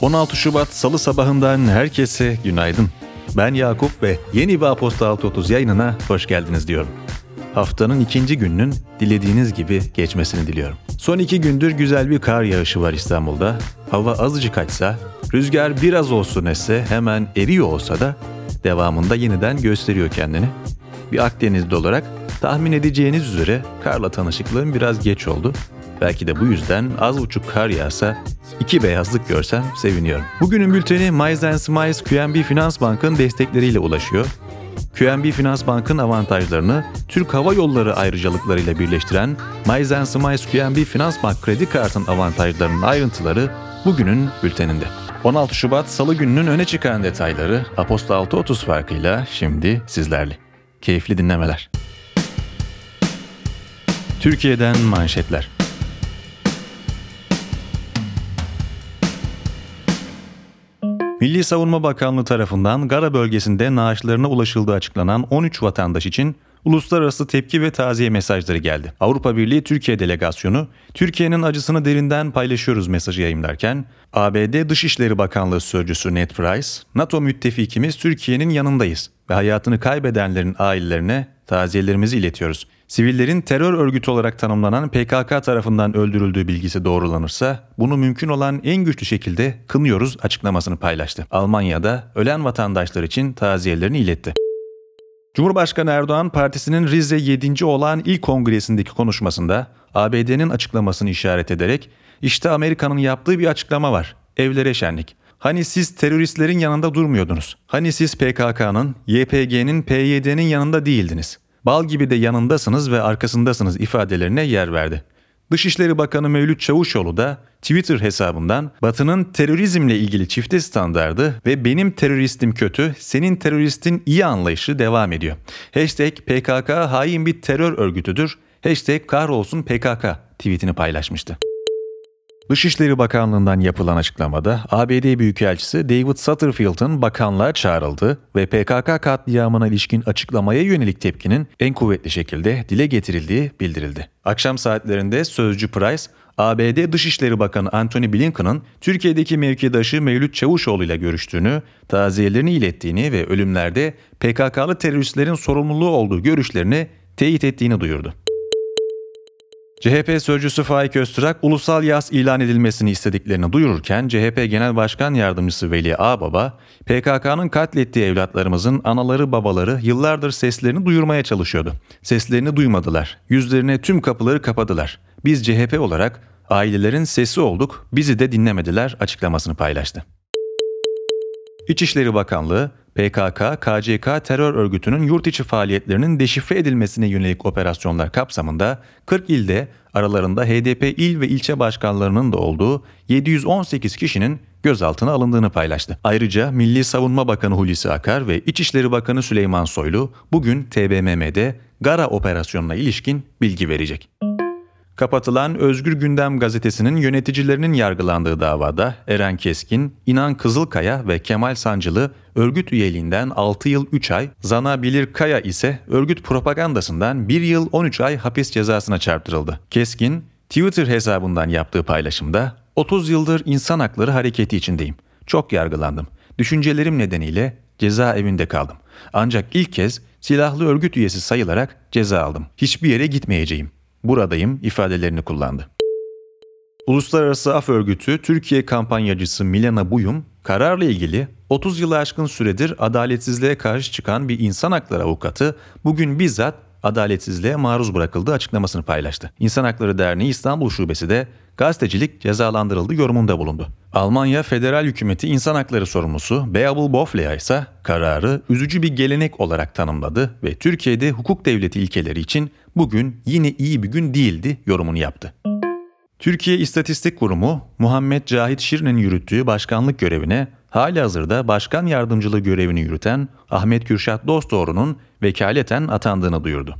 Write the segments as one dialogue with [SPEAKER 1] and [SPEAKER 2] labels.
[SPEAKER 1] 16 Şubat Salı sabahından herkese günaydın. Ben Yakup ve yeni bir Aposta 630 yayınına hoş geldiniz diyorum. Haftanın ikinci gününün dilediğiniz gibi geçmesini diliyorum. Son iki gündür güzel bir kar yağışı var İstanbul'da. Hava azıcık açsa, rüzgar biraz olsun esse hemen eriyor olsa da devamında yeniden gösteriyor kendini. Bir Akdenizli olarak tahmin edeceğiniz üzere karla tanışıklığım biraz geç oldu. Belki de bu yüzden az buçuk kar yağsa iki beyazlık görsem seviniyorum. Bugünün bülteni Miles Smiles QNB Finans Bank'ın destekleriyle ulaşıyor. QNB Finans Bank'ın avantajlarını Türk Hava Yolları ayrıcalıklarıyla birleştiren Miles Smiles QNB Finans Bank kredi kartın avantajlarının ayrıntıları bugünün bülteninde. 16 Şubat Salı gününün öne çıkan detayları Aposta 6.30 farkıyla şimdi sizlerle. Keyifli dinlemeler. Türkiye'den manşetler. Milli Savunma Bakanlığı tarafından Gara bölgesinde naaşlarına ulaşıldığı açıklanan 13 vatandaş için uluslararası tepki ve taziye mesajları geldi. Avrupa Birliği Türkiye Delegasyonu, Türkiye'nin acısını derinden paylaşıyoruz mesajı yayımlarken, ABD Dışişleri Bakanlığı Sözcüsü Ned Price, NATO müttefikimiz Türkiye'nin yanındayız ve hayatını kaybedenlerin ailelerine taziyelerimizi iletiyoruz. Sivillerin terör örgütü olarak tanımlanan PKK tarafından öldürüldüğü bilgisi doğrulanırsa bunu mümkün olan en güçlü şekilde kınıyoruz açıklamasını paylaştı. Almanya'da ölen vatandaşlar için taziyelerini iletti. Cumhurbaşkanı Erdoğan partisinin Rize 7. olan ilk kongresindeki konuşmasında ABD'nin açıklamasını işaret ederek işte Amerika'nın yaptığı bir açıklama var. Evlere şenlik. Hani siz teröristlerin yanında durmuyordunuz? Hani siz PKK'nın, YPG'nin, PYD'nin yanında değildiniz? Bal gibi de yanındasınız ve arkasındasınız ifadelerine yer verdi. Dışişleri Bakanı Mevlüt Çavuşoğlu da Twitter hesabından Batı'nın terörizmle ilgili çifte standardı ve benim teröristim kötü, senin teröristin iyi anlayışı devam ediyor. Hashtag PKK hain bir terör örgütüdür. Hashtag kahrolsun PKK tweetini paylaşmıştı. Dışişleri Bakanlığı'ndan yapılan açıklamada ABD Büyükelçisi David Satterfield'ın bakanlığa çağrıldı ve PKK katliamına ilişkin açıklamaya yönelik tepkinin en kuvvetli şekilde dile getirildiği bildirildi. Akşam saatlerinde Sözcü Price, ABD Dışişleri Bakanı Antony Blinken'ın Türkiye'deki mevkidaşı Mevlüt Çavuşoğlu ile görüştüğünü, taziyelerini ilettiğini ve ölümlerde PKK'lı teröristlerin sorumluluğu olduğu görüşlerini teyit ettiğini duyurdu. CHP sözcüsü Faik Öztürk ulusal yaz ilan edilmesini istediklerini duyururken CHP Genel Başkan Yardımcısı Veli Ağbaba, PKK'nın katlettiği evlatlarımızın anaları babaları yıllardır seslerini duyurmaya çalışıyordu. Seslerini duymadılar. Yüzlerine tüm kapıları kapadılar. Biz CHP olarak ailelerin sesi olduk, bizi de dinlemediler açıklamasını paylaştı. İçişleri Bakanlığı, PKK, KCK terör örgütünün yurt içi faaliyetlerinin deşifre edilmesine yönelik operasyonlar kapsamında 40 ilde aralarında HDP il ve ilçe başkanlarının da olduğu 718 kişinin gözaltına alındığını paylaştı. Ayrıca Milli Savunma Bakanı Hulusi Akar ve İçişleri Bakanı Süleyman Soylu bugün TBMM'de Gara operasyonuna ilişkin bilgi verecek. Kapatılan Özgür Gündem gazetesinin yöneticilerinin yargılandığı davada Eren Keskin, İnan Kızılkaya ve Kemal Sancılı örgüt üyeliğinden 6 yıl 3 ay, Zana Bilir Kaya ise örgüt propagandasından 1 yıl 13 ay hapis cezasına çarptırıldı. Keskin, Twitter hesabından yaptığı paylaşımda 30 yıldır insan hakları hareketi içindeyim. Çok yargılandım. Düşüncelerim nedeniyle cezaevinde kaldım. Ancak ilk kez silahlı örgüt üyesi sayılarak ceza aldım. Hiçbir yere gitmeyeceğim buradayım ifadelerini kullandı. Uluslararası Af Örgütü Türkiye kampanyacısı Milena Buyum, kararla ilgili 30 yılı aşkın süredir adaletsizliğe karşı çıkan bir insan hakları avukatı bugün bizzat adaletsizliğe maruz bırakıldığı açıklamasını paylaştı. İnsan Hakları Derneği İstanbul Şubesi de gazetecilik cezalandırıldı yorumunda bulundu. Almanya federal hükümeti insan hakları sorumlusu Beabel Boflea ise kararı üzücü bir gelenek olarak tanımladı ve Türkiye'de hukuk devleti ilkeleri için bugün yine iyi bir gün değildi yorumunu yaptı. Türkiye İstatistik Kurumu Muhammed Cahit Şirin'in yürüttüğü başkanlık görevine hali hazırda başkan yardımcılığı görevini yürüten Ahmet Kürşat Dostoğru'nun vekaleten atandığını duyurdu.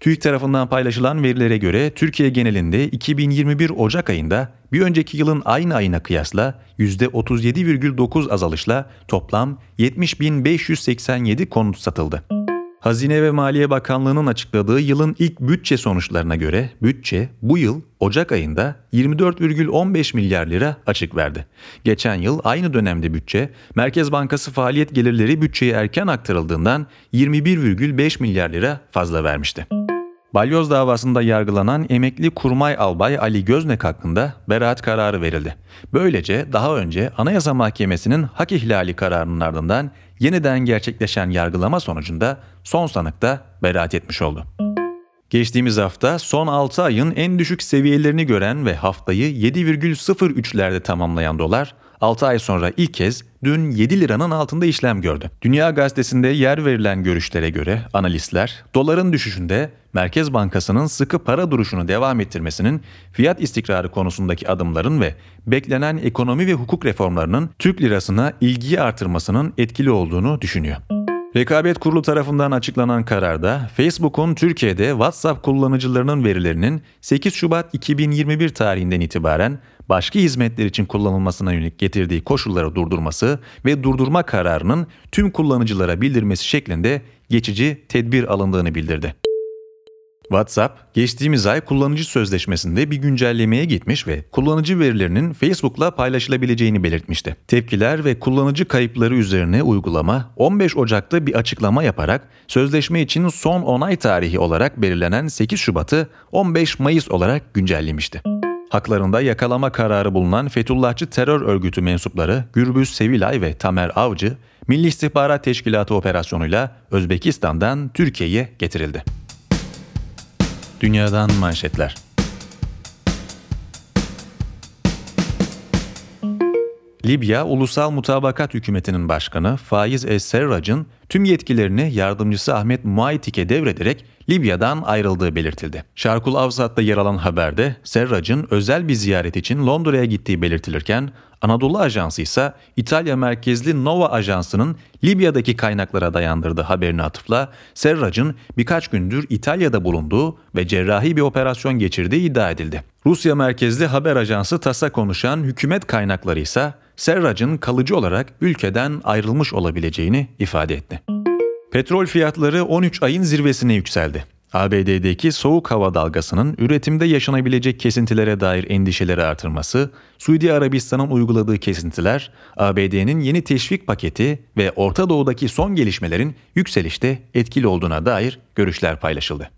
[SPEAKER 1] TÜİK tarafından paylaşılan verilere göre Türkiye genelinde 2021 Ocak ayında bir önceki yılın aynı ayına kıyasla %37,9 azalışla toplam 70.587 konut satıldı. Hazine ve Maliye Bakanlığı'nın açıkladığı yılın ilk bütçe sonuçlarına göre bütçe bu yıl Ocak ayında 24,15 milyar lira açık verdi. Geçen yıl aynı dönemde bütçe Merkez Bankası faaliyet gelirleri bütçeye erken aktarıldığından 21,5 milyar lira fazla vermişti. Balyoz davasında yargılanan emekli kurmay albay Ali Göznek hakkında beraat kararı verildi. Böylece daha önce Anayasa Mahkemesi'nin hak ihlali kararının ardından yeniden gerçekleşen yargılama sonucunda son sanıkta beraat etmiş oldu. Geçtiğimiz hafta son 6 ayın en düşük seviyelerini gören ve haftayı 7,03'lerde tamamlayan dolar 6 ay sonra ilk kez dün 7 liranın altında işlem gördü. Dünya Gazetesi'nde yer verilen görüşlere göre analistler doların düşüşünde Merkez Bankası'nın sıkı para duruşunu devam ettirmesinin fiyat istikrarı konusundaki adımların ve beklenen ekonomi ve hukuk reformlarının Türk lirasına ilgiyi artırmasının etkili olduğunu düşünüyor. Rekabet Kurulu tarafından açıklanan kararda Facebook'un Türkiye'de WhatsApp kullanıcılarının verilerinin 8 Şubat 2021 tarihinden itibaren başka hizmetler için kullanılmasına yönelik getirdiği koşulları durdurması ve durdurma kararının tüm kullanıcılara bildirmesi şeklinde geçici tedbir alındığını bildirdi. WhatsApp, geçtiğimiz ay kullanıcı sözleşmesinde bir güncellemeye gitmiş ve kullanıcı verilerinin Facebook'la paylaşılabileceğini belirtmişti. Tepkiler ve kullanıcı kayıpları üzerine uygulama 15 Ocak'ta bir açıklama yaparak sözleşme için son onay tarihi olarak belirlenen 8 Şubat'ı 15 Mayıs olarak güncellemişti. Haklarında yakalama kararı bulunan Fethullahçı terör örgütü mensupları Gürbüz Sevilay ve Tamer Avcı, Milli İstihbarat Teşkilatı operasyonuyla Özbekistan'dan Türkiye'ye getirildi. Dünyadan manşetler. Libya Ulusal Mutabakat Hükümeti'nin başkanı Faiz Es-Serrac'ın tüm yetkilerini yardımcısı Ahmet Muaytik'e devrederek Libya'dan ayrıldığı belirtildi. Şarkul Avsat'ta yer alan haberde Serrac'ın özel bir ziyaret için Londra'ya gittiği belirtilirken Anadolu Ajansı ise İtalya merkezli Nova Ajansı'nın Libya'daki kaynaklara dayandırdığı haberini atıfla Serrac'ın birkaç gündür İtalya'da bulunduğu ve cerrahi bir operasyon geçirdiği iddia edildi. Rusya merkezli haber ajansı TAS'a konuşan hükümet kaynakları ise Serrac'ın kalıcı olarak ülkeden ayrılmış olabileceğini ifade etti. Petrol fiyatları 13 ayın zirvesine yükseldi. ABD'deki soğuk hava dalgasının üretimde yaşanabilecek kesintilere dair endişeleri artırması, Suudi Arabistan'ın uyguladığı kesintiler, ABD'nin yeni teşvik paketi ve Orta Doğu'daki son gelişmelerin yükselişte etkili olduğuna dair görüşler paylaşıldı.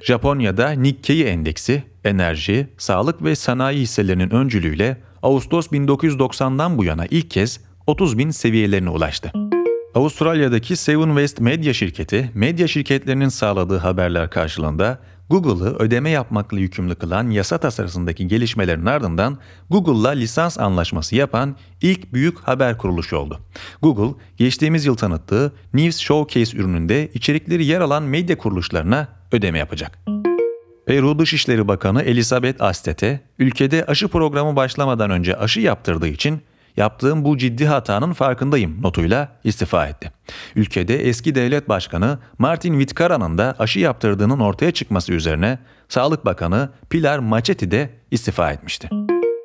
[SPEAKER 1] Japonya'da Nikkei endeksi, enerji, sağlık ve sanayi hisselerinin öncülüğüyle Ağustos 1990'dan bu yana ilk kez 30 bin seviyelerine ulaştı. Avustralya'daki Seven West Media şirketi, medya şirketlerinin sağladığı haberler karşılığında Google'ı ödeme yapmakla yükümlü kılan yasa tasarısındaki gelişmelerin ardından Google'la lisans anlaşması yapan ilk büyük haber kuruluşu oldu. Google, geçtiğimiz yıl tanıttığı News Showcase ürününde içerikleri yer alan medya kuruluşlarına ödeme yapacak. Peru Dışişleri Bakanı Elizabeth Astete, ülkede aşı programı başlamadan önce aşı yaptırdığı için yaptığım bu ciddi hatanın farkındayım notuyla istifa etti. Ülkede eski devlet başkanı Martin Vitkara'nın da aşı yaptırdığının ortaya çıkması üzerine Sağlık Bakanı Pilar Machetti de istifa etmişti.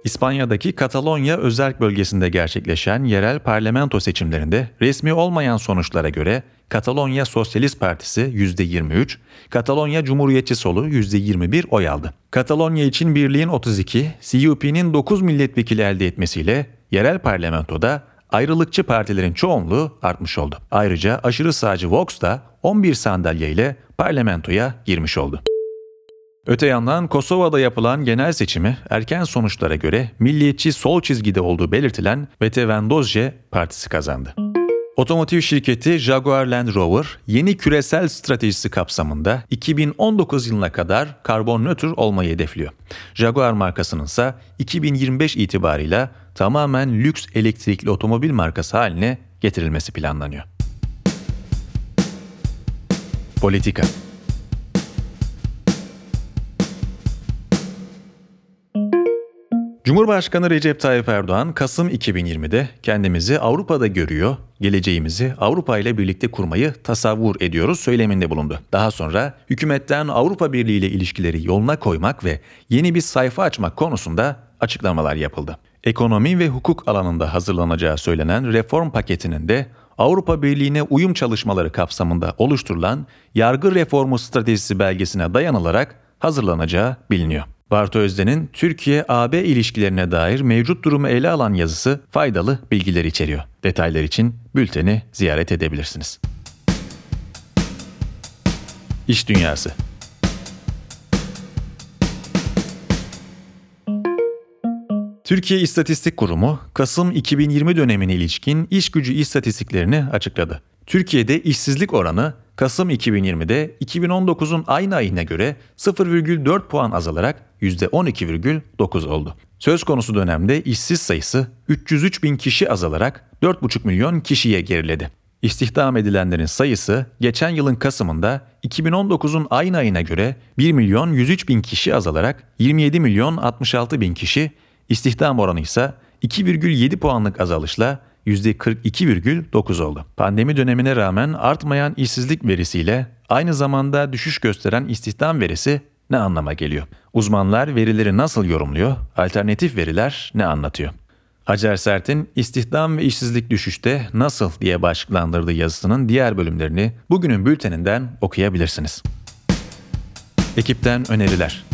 [SPEAKER 1] İspanya'daki Katalonya özel bölgesinde gerçekleşen yerel parlamento seçimlerinde resmi olmayan sonuçlara göre Katalonya Sosyalist Partisi %23, Katalonya Cumhuriyetçi Solu %21 oy aldı. Katalonya için Birliğin 32, CUP'nin 9 milletvekili elde etmesiyle yerel parlamentoda ayrılıkçı partilerin çoğunluğu artmış oldu. Ayrıca aşırı sağcı Vox da 11 sandalye ile parlamentoya girmiş oldu. Öte yandan Kosova'da yapılan genel seçimi erken sonuçlara göre milliyetçi sol çizgide olduğu belirtilen Vetevendozje partisi kazandı. Otomotiv şirketi Jaguar Land Rover yeni küresel stratejisi kapsamında 2019 yılına kadar karbon nötr olmayı hedefliyor. Jaguar markasının ise 2025 itibarıyla tamamen lüks elektrikli otomobil markası haline getirilmesi planlanıyor. Politika Cumhurbaşkanı Recep Tayyip Erdoğan Kasım 2020'de kendimizi Avrupa'da görüyor, geleceğimizi Avrupa ile birlikte kurmayı tasavvur ediyoruz söyleminde bulundu. Daha sonra hükümetten Avrupa Birliği ile ilişkileri yoluna koymak ve yeni bir sayfa açmak konusunda açıklamalar yapıldı. Ekonomi ve hukuk alanında hazırlanacağı söylenen reform paketinin de Avrupa Birliği'ne uyum çalışmaları kapsamında oluşturulan yargı reformu stratejisi belgesine dayanılarak hazırlanacağı biliniyor. Bartu Özden'in Türkiye-AB ilişkilerine dair mevcut durumu ele alan yazısı faydalı bilgiler içeriyor. Detaylar için bülteni ziyaret edebilirsiniz. İş Dünyası Türkiye İstatistik Kurumu, Kasım 2020 dönemine ilişkin iş gücü istatistiklerini açıkladı. Türkiye'de işsizlik oranı Kasım 2020'de 2019'un aynı ayına göre 0,4 puan azalarak %12,9 oldu. Söz konusu dönemde işsiz sayısı 303 bin kişi azalarak 4,5 milyon kişiye geriledi. İstihdam edilenlerin sayısı geçen yılın Kasım'ında 2019'un aynı ayına göre 1 milyon 103 bin kişi azalarak 27 milyon 66 bin kişi, istihdam oranı ise 2,7 puanlık azalışla %42,9 oldu. Pandemi dönemine rağmen artmayan işsizlik verisiyle aynı zamanda düşüş gösteren istihdam verisi ne anlama geliyor? Uzmanlar verileri nasıl yorumluyor? Alternatif veriler ne anlatıyor? Hacer Sert'in İstihdam ve işsizlik düşüşte nasıl diye başlıklandırdığı yazısının diğer bölümlerini bugünün bülteninden okuyabilirsiniz. Ekipten öneriler.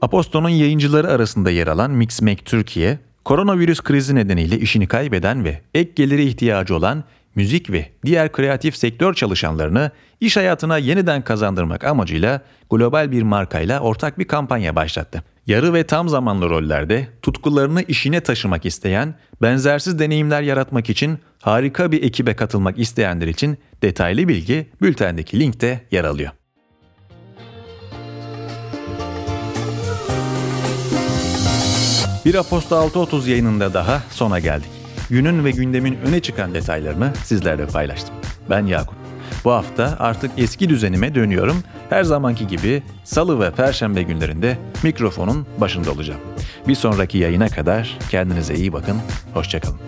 [SPEAKER 1] Aposto'nun yayıncıları arasında yer alan Mixmake Türkiye, koronavirüs krizi nedeniyle işini kaybeden ve ek geliri ihtiyacı olan müzik ve diğer kreatif sektör çalışanlarını iş hayatına yeniden kazandırmak amacıyla global bir markayla ortak bir kampanya başlattı. Yarı ve tam zamanlı rollerde tutkularını işine taşımak isteyen, benzersiz deneyimler yaratmak için harika bir ekibe katılmak isteyenler için detaylı bilgi bültendeki linkte yer alıyor. Bir Aposta 6.30 yayınında daha sona geldik. Günün ve gündemin öne çıkan detaylarını sizlerle paylaştım. Ben Yakup. Bu hafta artık eski düzenime dönüyorum. Her zamanki gibi salı ve perşembe günlerinde mikrofonun başında olacağım. Bir sonraki yayına kadar kendinize iyi bakın, hoşçakalın.